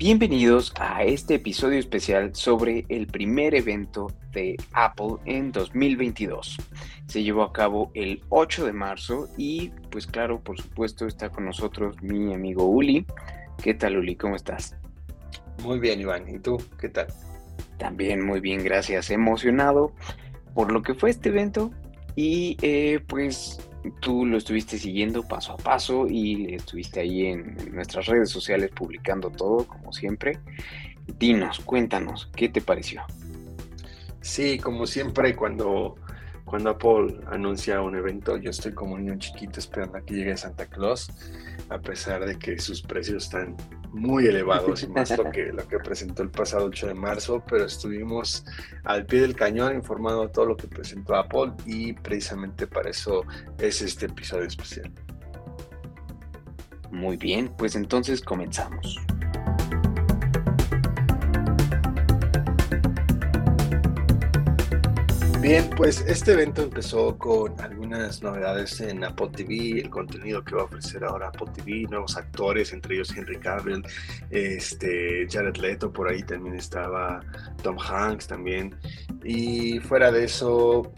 Bienvenidos a este episodio especial sobre el primer evento de Apple en 2022. Se llevó a cabo el 8 de marzo y pues claro, por supuesto está con nosotros mi amigo Uli. ¿Qué tal Uli? ¿Cómo estás? Muy bien Iván, ¿y tú? ¿Qué tal? También muy bien, gracias. Emocionado por lo que fue este evento y eh, pues tú lo estuviste siguiendo paso a paso y estuviste ahí en, nuestras redes sociales publicando todo, como siempre. Dinos, cuéntanos, ¿qué te pareció? Sí, como siempre, cuando, cuando Apple anuncia un evento, yo estoy como un niño chiquito esperando a que llegue Santa Claus, a pesar de que sus precios están muy elevados y más lo que, lo que presentó el pasado 8 de marzo, pero estuvimos al pie del cañón informando todo lo que presentó Apple y precisamente para eso es este episodio especial. Muy bien, pues entonces comenzamos. Bien, pues este evento empezó con algunas novedades en Apple TV, el contenido que va a ofrecer ahora Apple TV, nuevos actores, entre ellos Henry Cavill, este, Jared Leto, por ahí también estaba Tom Hanks también. Y fuera de eso,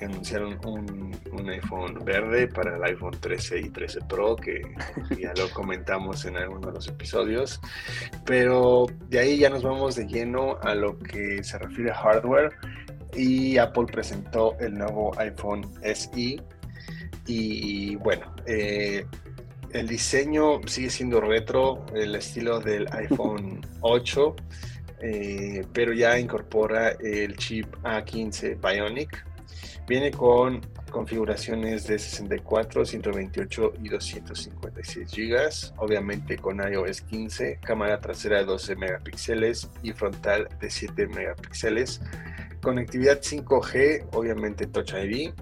anunciaron un, un, iPhone verde para el iPhone 13 y 13 Pro, que ya lo comentamos en alguno de los episodios. Pero de ahí ya nos vamos de lleno a lo que se refiere a hardware y Apple presentó el nuevo iPhone SE. Y bueno, eh, el diseño sigue siendo retro, el estilo del iPhone 8, eh, pero ya incorpora el chip A15 Bionic. Viene con configuraciones de 64, 128 y 256 GB, obviamente con iOS 15, cámara trasera de 12 megapíxeles y frontal de 7 megapíxeles conectividad 5G, obviamente Touch ID,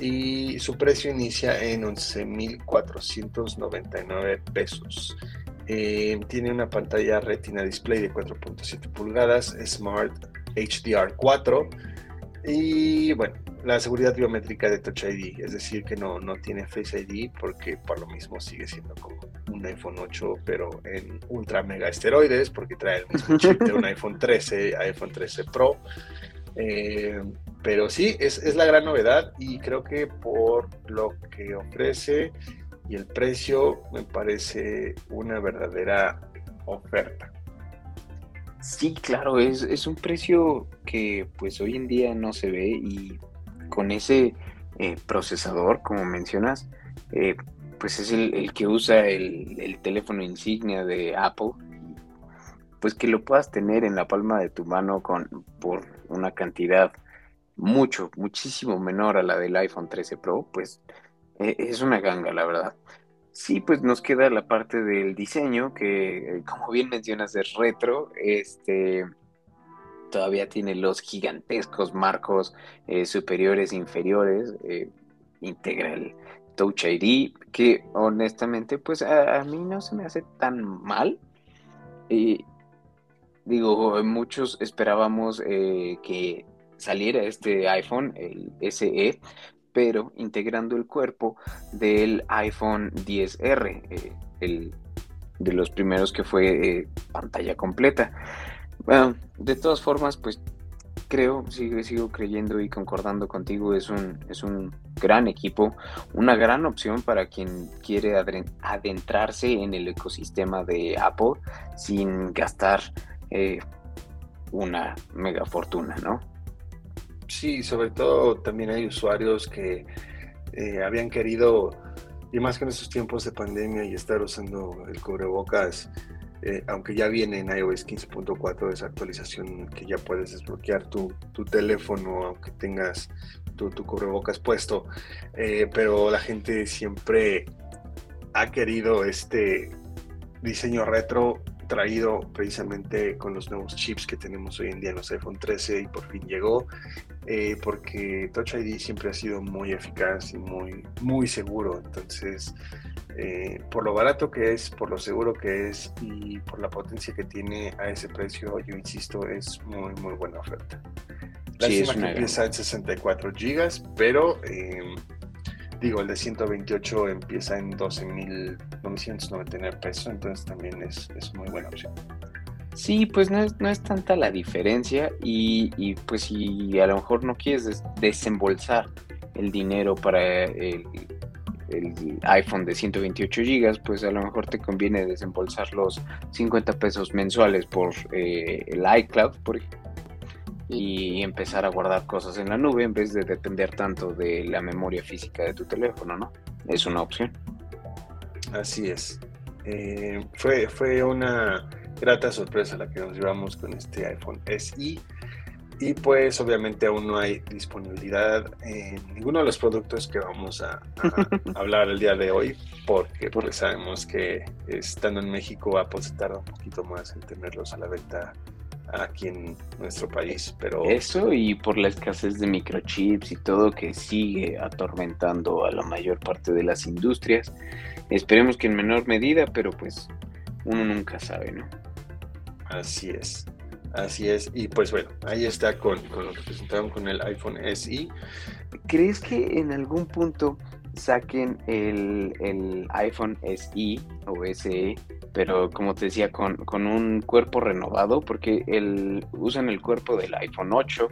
y su precio inicia en 11.499 pesos. Eh, tiene una pantalla Retina Display de 4.7 pulgadas, Smart HDR4 y bueno, la seguridad biométrica de Touch ID, es decir, que no, no tiene Face ID porque por lo mismo sigue siendo como un iPhone 8, pero en ultra mega esteroides, porque trae el mismo chip de un iPhone 13, iPhone 13 Pro. Eh, pero sí, es, es, la gran novedad y creo que por lo que ofrece y el precio me parece una verdadera oferta. Sí, claro, es, es un precio que pues hoy en día no se ve y con ese eh, procesador, como mencionas, eh, pues es el, que usa el, el, teléfono insignia de Apple pues que lo puedas tener en la palma de tu mano con, por una cantidad mucho, muchísimo menor a la del iPhone 13 Pro, pues e, es una ganga, la verdad. Sí, pues nos queda la parte del diseño, que como bien mencionas es retro, este todavía tiene los gigantescos marcos eh, superiores inferiores, eh, integra el Touch ID, que honestamente pues a, mí no se me hace tan mal. y Digo, muchos esperábamos eh, que saliera este iPhone, el SE, pero integrando el cuerpo del iPhone 10R, eh, el, de los primeros que fue eh, pantalla completa. De todas formas, pues creo, sigo, sigo creyendo y concordando contigo, es un, es un gran equipo, una gran opción para quien quiere adentrarse en el ecosistema de Apple sin gastar eh, una mega fortuna, ¿no? Sí, sobre todo también hay usuarios que eh, habían querido, y más que en estos tiempos de pandemia y estar usando el cubrebocas, eh, aunque ya viene en iOS 15.4 esa actualización que ya puedes desbloquear tu, tu teléfono aunque tengas tu, tu cubrebocas puesto, pero la gente siempre ha querido este diseño retro traído precisamente con los nuevos chips que tenemos hoy en día en los iPhone 13 y por fin llegó, eh, porque Touch ID siempre ha sido muy eficaz y muy, muy seguro. Entonces, eh, por lo barato que es, por lo seguro que es y por la potencia que tiene a ese precio, yo insisto, es muy, muy buena oferta. La sí, que empieza en 64 gigas, pero... Eh, Digo, el de 128 empieza en 12.999 pesos, entonces también es, es muy buena opción. Sí, pues no es, no es tanta la diferencia y, y pues si a lo mejor no quieres desembolsar el dinero para el, iPhone de 128 GB, pues a lo mejor te conviene desembolsar los 50 pesos mensuales por eh, el iCloud, por y empezar a guardar cosas en la nube en vez de depender tanto de la memoria física de tu teléfono, ¿no? Es una opción. Así es. Eh, fue, fue una grata sorpresa la que nos llevamos con este iPhone SE y pues obviamente aún no hay disponibilidad en ninguno de los productos que vamos a, hablar el día de hoy, porque pues sabemos que estando en México Apple se tarda un poquito más en tenerlos a la venta aquí en nuestro país, pero... Eso y por la escasez de microchips y todo que sigue atormentando a la mayor parte de las industrias. Esperemos que en menor medida, pero pues uno nunca sabe, ¿no? Así es. Así es, y pues bueno, ahí está con, lo que presentaron con el iPhone SE. ¿Crees que en algún punto saquen el, iPhone SE o SE, pero como te decía, con, con, un cuerpo renovado? Porque el, usan el cuerpo del iPhone 8,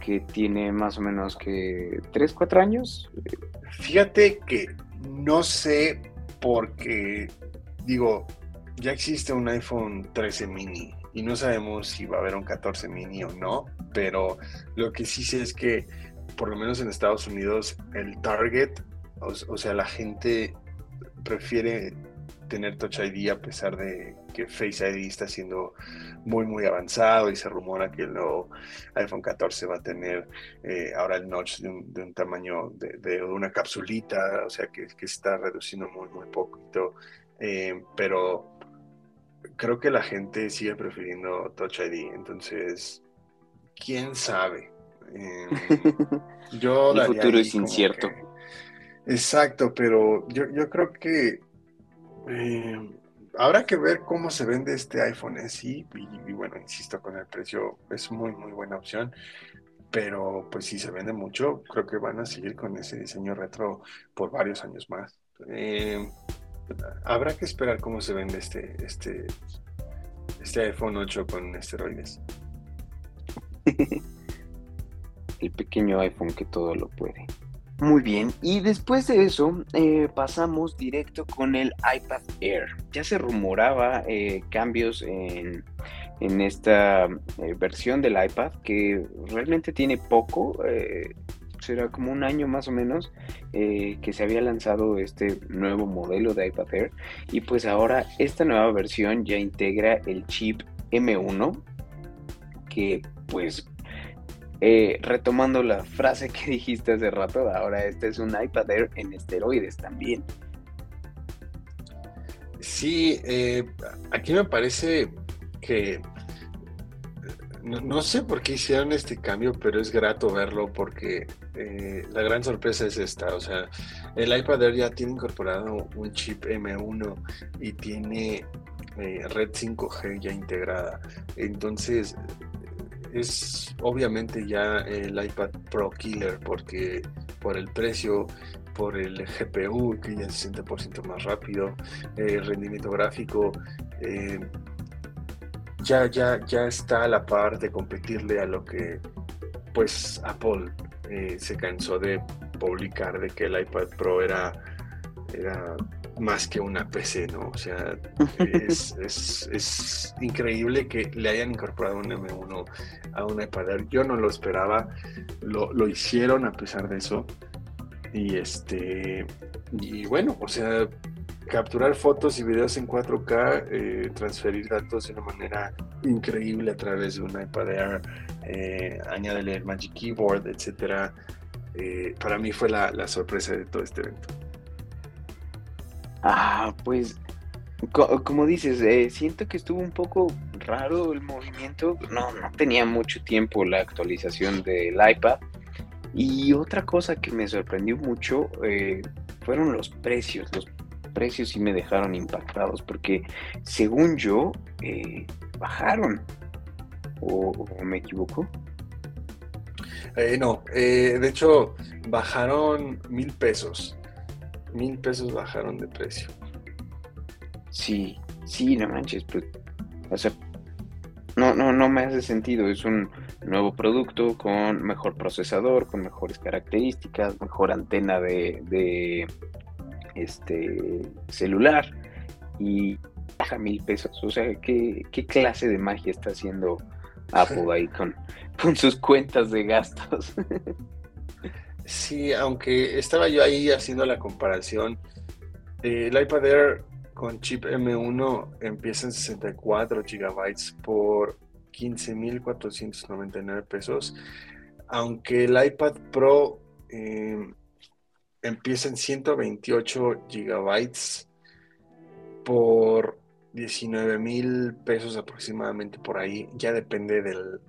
que tiene más o menos que 3, 4 años. Fíjate que no sé porque, digo, ya existe un iPhone 13 mini y no sabemos si va a haber un 14 mini o no, pero lo que sí sé es que por lo menos en Estados Unidos el target, o, sea, la gente prefiere tener Touch ID a pesar de que Face ID está siendo muy muy avanzado y se rumora que el nuevo iPhone 14 va a tener eh, ahora el notch de un, tamaño de, una capsulita, o sea que, que está reduciendo muy muy poquito, eh, pero creo que la gente sigue prefiriendo Touch ID, entonces, quién sabe. Em, yo El futuro es incierto. exacto, pero yo, creo que em, habrá que ver cómo se vende este iPhone SE y, bueno, insisto con el precio, es muy, muy buena opción. Pero pues si se vende mucho, creo que van a seguir con ese diseño retro por varios años más. Eh, habrá que esperar cómo se vende este, este, este iPhone 8 con esteroides. El pequeño iPhone que todo lo puede. Muy bien, y después de eso eh, pasamos directo con el iPad Air. Ya se rumoraba eh, cambios en, en esta eh, versión del iPad que realmente tiene poco será como un año más o menos que se había lanzado este nuevo modelo de iPad Air y pues ahora esta nueva versión ya integra el chip M1 que pues eh, retomando la frase que dijiste hace rato, ahora este es un iPad Air en esteroides también. Sí, eh, aquí me parece que no, sé por qué hicieron este cambio, pero es grato verlo porque eh, la gran sorpresa es esta. O sea, el iPad Air ya tiene incorporado un chip M1 y tiene red 5G ya integrada. Entonces, es obviamente ya el iPad Pro Killer porque por el precio, por el GPU que ya es 60% más rápido, el rendimiento gráfico. Eh, ya, ya, ya está a la par de competirle a lo que pues Apple eh, se cansó de publicar de que el iPad Pro era, era más que una PC, ¿no? O sea, es, es, increíble que le hayan incorporado un M1 a un iPad Yo no lo esperaba, lo, lo hicieron a pesar de eso. Y este, y bueno, o sea, capturar fotos y videos en 4K, eh, transferir datos de una manera increíble a través de un iPad Air, eh, añadirle el Magic Keyboard, etcétera. Eh, para mí fue la, sorpresa de todo este evento. Ah, pues como dices, siento que estuvo un poco raro el movimiento. No, no tenía mucho tiempo la actualización del iPad. Y otra cosa que me sorprendió mucho fueron los precios. Los precios sí me dejaron impactados porque según yo eh, bajaron. ¿O, me equivoco? Eh, no, eh, de hecho bajaron mil pesos. Mil pesos bajaron de precio. Sí, sí, no manches, pues, o sea, no, no, no me hace sentido. Es un nuevo producto con mejor procesador, con mejores características, mejor antena de, este celular y baja mil pesos. O sea, ¿qué, clase de magia está haciendo Apple ahí con, con sus cuentas de gastos? sí, aunque estaba yo ahí haciendo la comparación, eh, el iPad Air con chip M1 empieza en 64 GB por 15.499 pesos, aunque el iPad Pro em, empieza en 128 GB por 19 mil pesos aproximadamente por ahí, ya depende del,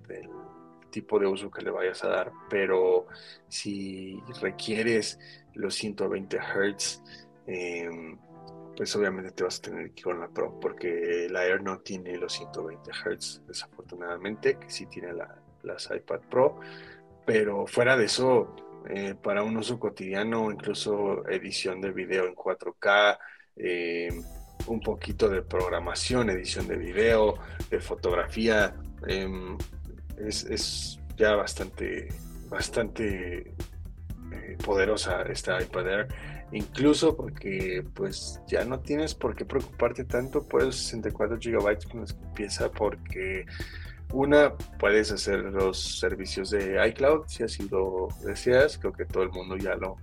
tipo de uso que le vayas a dar, pero si requieres los 120 Hz, eh, pues obviamente te vas a tener que ir con la Pro, porque la Air no tiene los 120 Hz, desafortunadamente, que sí tiene la, las iPad Pro, pero fuera de eso, eh, para un uso cotidiano, incluso edición de video en 4K, eh, un poquito de programación, edición de video, de fotografía, em, es, es, ya bastante, bastante eh, poderosa esta iPad Air incluso porque pues ya no tienes por qué preocuparte tanto por los 64 GB con los que empieza porque una, puedes hacer los servicios de iCloud si así lo deseas, creo que todo el mundo ya lo,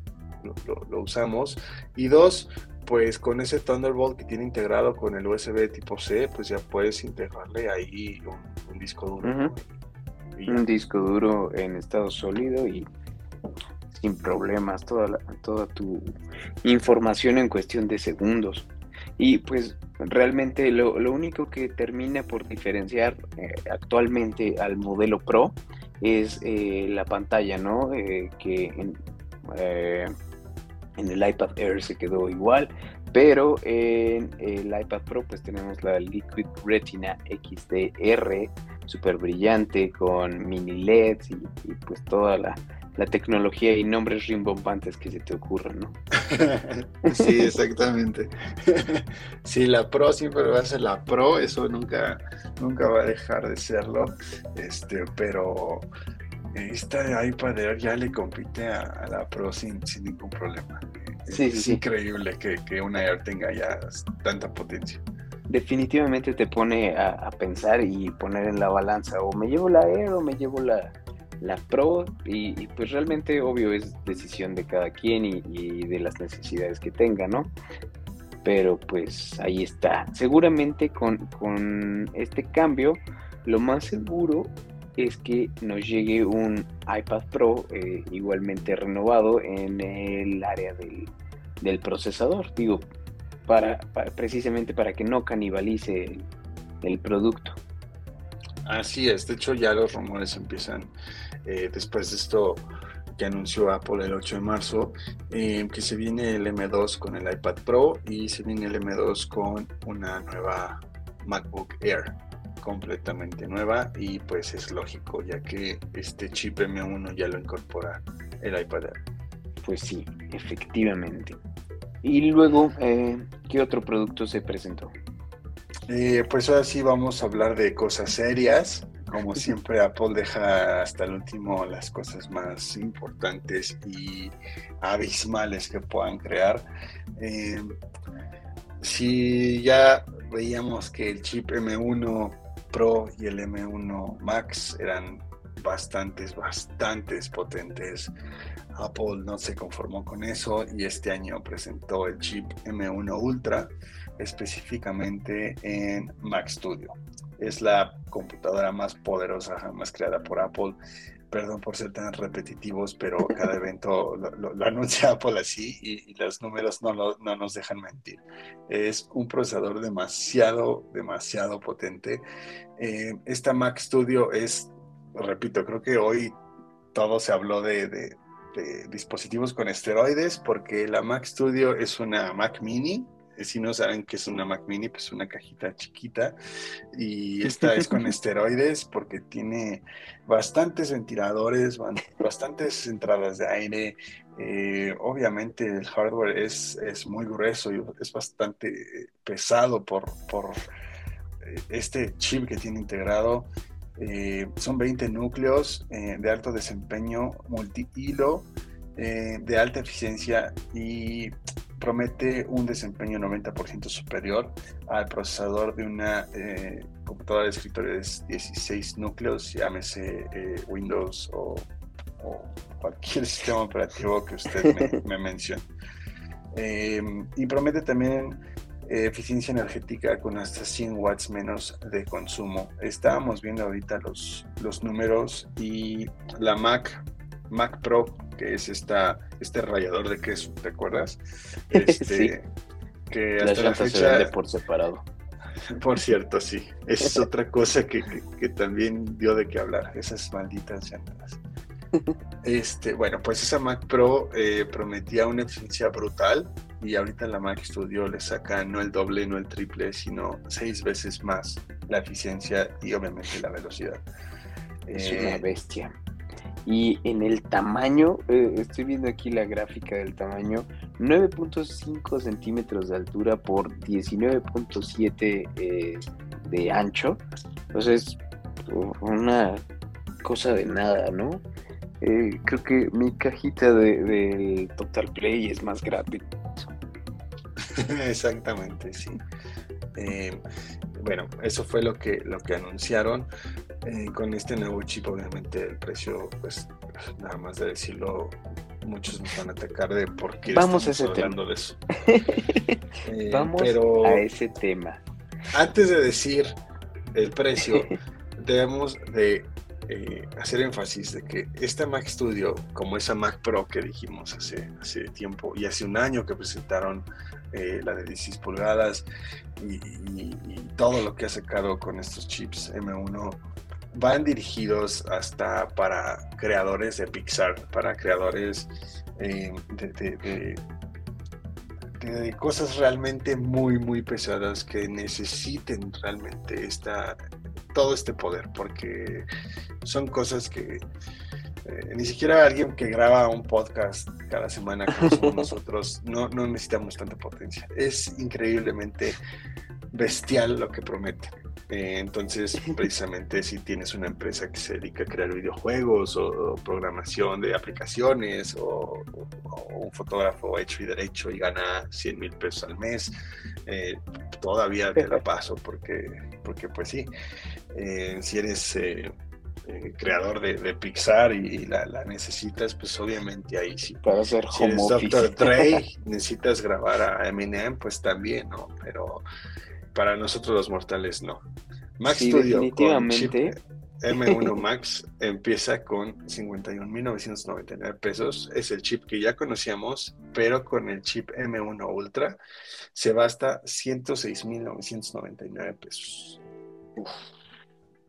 lo, usamos. Y dos, pues con ese Thunderbolt que tiene integrado con el USB tipo C, pues ya puedes integrarle ahí un, disco duro. Un disco duro en estado sólido y sin problemas, toda, toda tu información en cuestión de segundos. Y pues realmente lo, único que termina por diferenciar eh, actualmente al modelo Pro es eh, la pantalla, ¿no? Eh, que en, en, el iPad Air se quedó igual, pero en el iPad Pro pues tenemos la Liquid Retina XDR, súper brillante, con mini LEDs y pues toda la, la tecnología y nombres rimbombantes que se te ocurran, ¿no? sí, exactamente. sí, la Pro siempre va a ser la Pro, eso nunca, nunca va a dejar de serlo, este, pero esta iPad Air ya le compite a, la Pro sin, ningún problema. Sí, es increíble que, una Air tenga ya tanta potencia definitivamente te pone a, pensar y poner en la balanza o me llevo la Air o me llevo la, la Pro y, pues realmente obvio es decisión de cada quien y, de las necesidades que tenga, ¿no? Pero pues ahí está. Seguramente con, este cambio lo más seguro es que nos llegue un iPad Pro eh, igualmente renovado en el área del, procesador, digo, para, precisamente para que no canibalice el producto. Así es, de hecho ya los rumores empiezan eh, después de esto que anunció Apple el 8 de marzo, eh, que se viene el M2 con el iPad Pro y se viene el M2 con una nueva MacBook Air completamente nueva y pues es lógico ya que este chip M1 ya lo incorpora el iPad Air. Pues sí, efectivamente. Y luego, eh, ¿qué otro producto se presentó? pues ahora sí vamos a hablar de cosas serias. Como siempre, Apple deja hasta el último las cosas más importantes y abismales que puedan crear. Eh, si ya veíamos que el chip M1 Pro y el M1 Max eran bastantes, bastantes potentes. Apple no se conformó con eso y este año presentó el chip M1 Ultra específicamente en Mac Studio es la computadora más poderosa jamás creada por Apple. Perdón por ser tan repetitivos, pero cada evento lo, anuncia Apple así y, los números no, no nos dejan mentir. Es un procesador demasiado, demasiado potente. Eh, esta Mac Studio es, repito, creo que hoy todo se habló de, de dispositivos con esteroides porque la Mac Studio es una Mac mini si no saben que es una Mac Mini, pues una cajita chiquita. Y esta es con esteroides porque tiene bastantes ventiladores, bastantes entradas de aire. Eh, obviamente el hardware es, es muy grueso y es bastante pesado por, por este chip que tiene integrado son 20 núcleos de alto desempeño multi-hilo de alta eficiencia y promete un desempeño 90% superior al procesador de una eh, computadora de escritorio de 16 núcleos, llámese eh, Windows o, cualquier sistema operativo que usted me, mencione. Eh, y promete también eficiencia energética con hasta 100 watts menos de consumo. Estábamos viendo ahorita los, los números y la Mac, Mac Pro que es esta, este rallador de queso, ¿te acuerdas? Este, Que hasta la, fecha... por separado. Por cierto, sí. Esa es otra cosa que, también dio de qué hablar, esas malditas llantas. Este, bueno, pues esa Mac Pro eh, prometía una eficiencia brutal y ahorita la Mac Studio le saca no el doble, no el triple, sino seis veces más la eficiencia y obviamente la velocidad. Es una eh, bestia. Y en el tamaño, eh, estoy viendo aquí la gráfica del tamaño, 9.5 centímetros de altura por 19.7 eh, de ancho. Entonces, una cosa de nada, ¿no? Eh, creo que mi cajita del de, Total Play es más grande. Exactamente, sí. bueno, eso fue lo que, lo que anunciaron. Eh, con este nuevo chip, obviamente, el precio, pues, nada más de decirlo, muchos nos van a atacar de por qué Vamos estamos hablando de eso. Eh, Vamos a ese tema. Antes de decir el precio, debemos de eh, hacer énfasis de que esta Mac Studio, como esa Mac Pro que dijimos hace, hace tiempo y hace un año que presentaron la de 16 pulgadas y, todo lo que ha sacado con estos chips M1 van dirigidos hasta para creadores de Pixar, para creadores eh, de, cosas realmente muy, muy pesadas que necesiten realmente esta, todo este poder, porque son cosas que eh, ni siquiera alguien que graba un podcast cada semana como somos nosotros, no, no necesitamos tanta potencia. Es increíblemente bestial lo que promete. Eh, entonces, precisamente si tienes una empresa que se dedica a crear videojuegos o, programación de aplicaciones o, un fotógrafo hecho y derecho y gana 100 mil pesos al mes, eh, todavía te la paso porque, porque pues sí, eh, si eres... creador de, Pixar y, la, necesitas, pues obviamente ahí sí. Para hacer si eres Dr. Dre, necesitas grabar a Eminem, pues también, ¿no? Pero para nosotros los mortales no. Max Studio definitivamente. M1 Max empieza con 51.999 pesos. Es el chip que ya conocíamos, pero con el chip M1 Ultra se va hasta 106.999 pesos.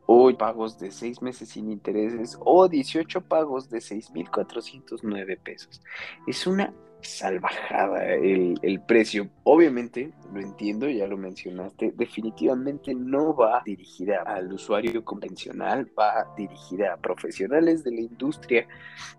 Hoy pagos de 6 meses sin intereses o 18 pagos de 6.409 pesos. Es una salvajada el, el, precio. Obviamente, lo entiendo, ya lo mencionaste, definitivamente no va dirigida al usuario convencional, va dirigida a profesionales de la industria,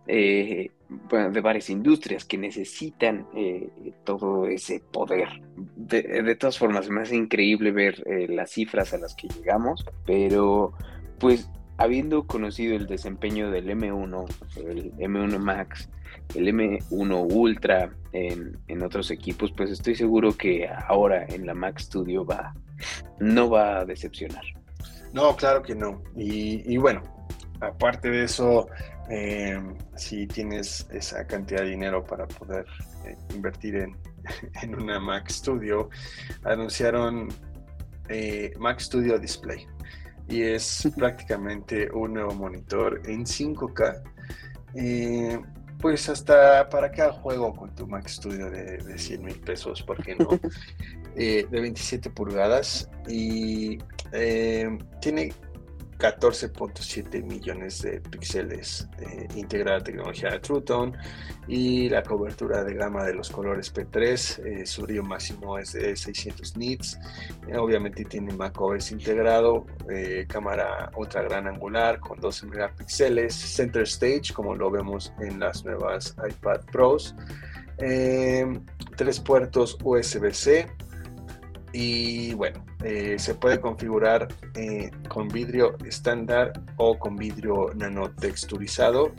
eh, de varias industrias que necesitan eh, todo ese poder. De, todas formas, me hace increíble ver eh, las cifras a las que llegamos, pero pues habiendo conocido el desempeño del M1, el M1 Max, el M1 Ultra en, otros equipos, pues estoy seguro que ahora en la Mac Studio va, no va a decepcionar. No, claro que no. Y, bueno, aparte de eso, eh, si tienes esa cantidad de dinero para poder eh, invertir en, en, una Mac Studio, anunciaron eh, Mac Studio Display. Y es prácticamente un nuevo monitor en 5K pues hasta para cada juego con tu Mac Studio de, de 100 mil pesos, ¿por qué no? Eh, de 27 pulgadas y eh, tiene 14.7 millones de píxeles, eh, integra la tecnología de True Tone y la cobertura de gama de los colores P3, eh, su brillo máximo es de 600 nits, eh, obviamente tiene macOS integrado, cámara ultra gran angular con 12 megapíxeles, center stage como lo vemos en las nuevas iPad Pros, tres puertos USB-C, Y bueno, eh, se puede configurar eh, con vidrio estándar o con vidrio nanotexturizado,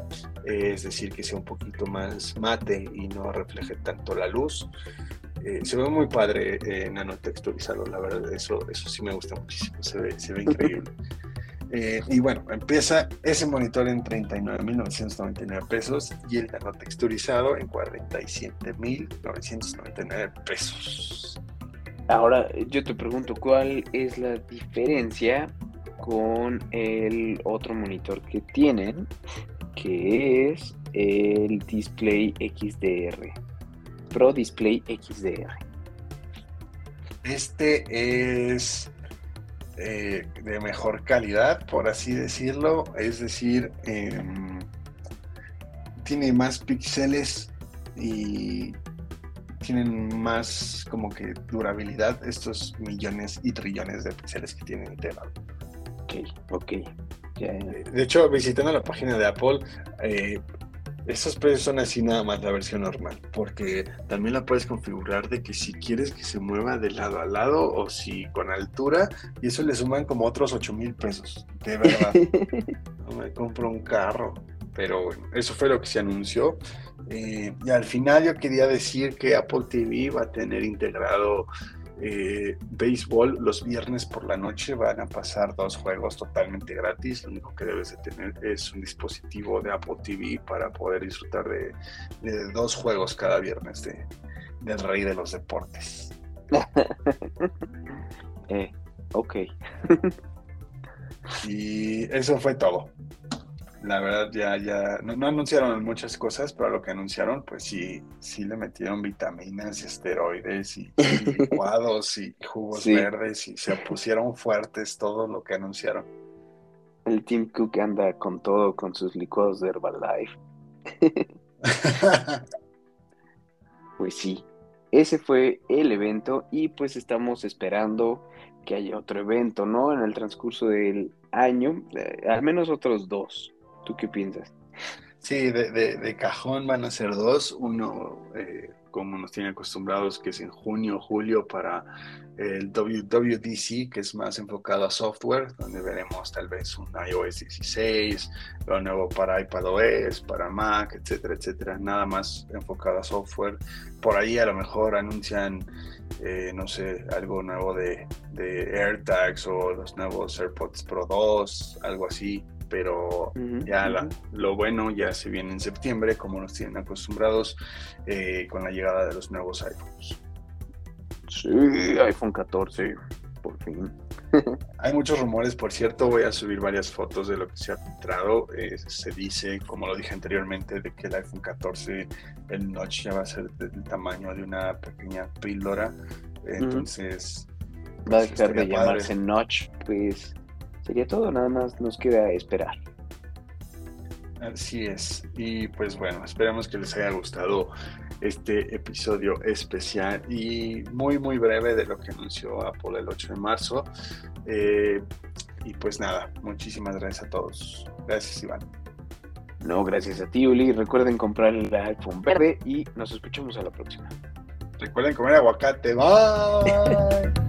eh, es decir, que sea un poquito más mate y no refleje tanto la luz. se ve muy padre nanotexturizado, la verdad, eso, eso sí me gusta muchísimo, se ve, se ve increíble. y bueno, empieza ese monitor en 39.999 pesos y el nanotexturizado en 47.999 pesos. Ahora yo te pregunto, ¿cuál es la diferencia con el otro monitor que tienen, que es el Display XDR, Pro Display XDR? Este es eh, de mejor calidad, por así decirlo, es decir, em, tiene más píxeles y tienen más como que durabilidad estos millones y trillones de píxeles que tienen integrado. Ok, ok. De hecho, visitando la página de Apple, eh, estos precios son así nada más la versión normal, porque también la puedes configurar de que si quieres que se mueva de lado a lado o si con altura, y eso le suman como otros 8 mil pesos. De verdad. no me compro un carro. Pero bueno, eso fue lo que se anunció. Eh, y al final yo quería decir que Apple TV va a tener integrado eh, béisbol los viernes por la noche. Van a pasar dos juegos totalmente gratis. Lo único que debes de tener es un dispositivo de Apple TV para poder disfrutar de, dos juegos cada viernes de, del rey de los deportes. eh, ok. y eso fue todo la verdad ya, ya, no, anunciaron muchas cosas, pero lo que anunciaron, pues sí, sí le metieron vitaminas y esteroides y, licuados y jugos verdes y se pusieron fuertes todo lo que anunciaron. El Team Cook anda con todo, con sus licuados de Herbalife. pues sí, ese fue el evento y pues estamos esperando que haya otro evento, ¿no? En el transcurso del año, eh, al menos otros dos. ¿Tú qué piensas? Sí, de, cajón van a ser dos. Uno, eh, como nos tienen acostumbrados, que es en junio o julio para el WWDC, que es más enfocado a software, donde veremos tal vez un iOS 16, lo nuevo para iPadOS, para Mac, etcétera, etcétera. Nada más enfocado a software. Por ahí a lo mejor anuncian, eh, no sé, algo nuevo de, de AirTags o los nuevos AirPods Pro 2, algo así pero ya lo bueno ya se viene en septiembre, como nos tienen acostumbrados eh, con la llegada de los nuevos iPhones. Sí, iPhone 14, por fin. Hay muchos rumores, por cierto, voy a subir varias fotos de lo que se ha filtrado. Eh, se dice, como lo dije anteriormente, de que el iPhone 14, el notch ya va a ser del tamaño de una pequeña píldora. Entonces... Va a pues, dejar de llamarse notch, pues Sería todo, nada más nos queda esperar. Así es. Y pues bueno, esperamos que les haya gustado este episodio especial y muy muy breve de lo que anunció Apple el 8 de marzo. Eh, y pues nada, muchísimas gracias a todos. Gracias Iván. No, gracias a ti Uli. Recuerden comprar el iPhone verde y nos escuchamos a la próxima. Recuerden comer aguacate. Bye.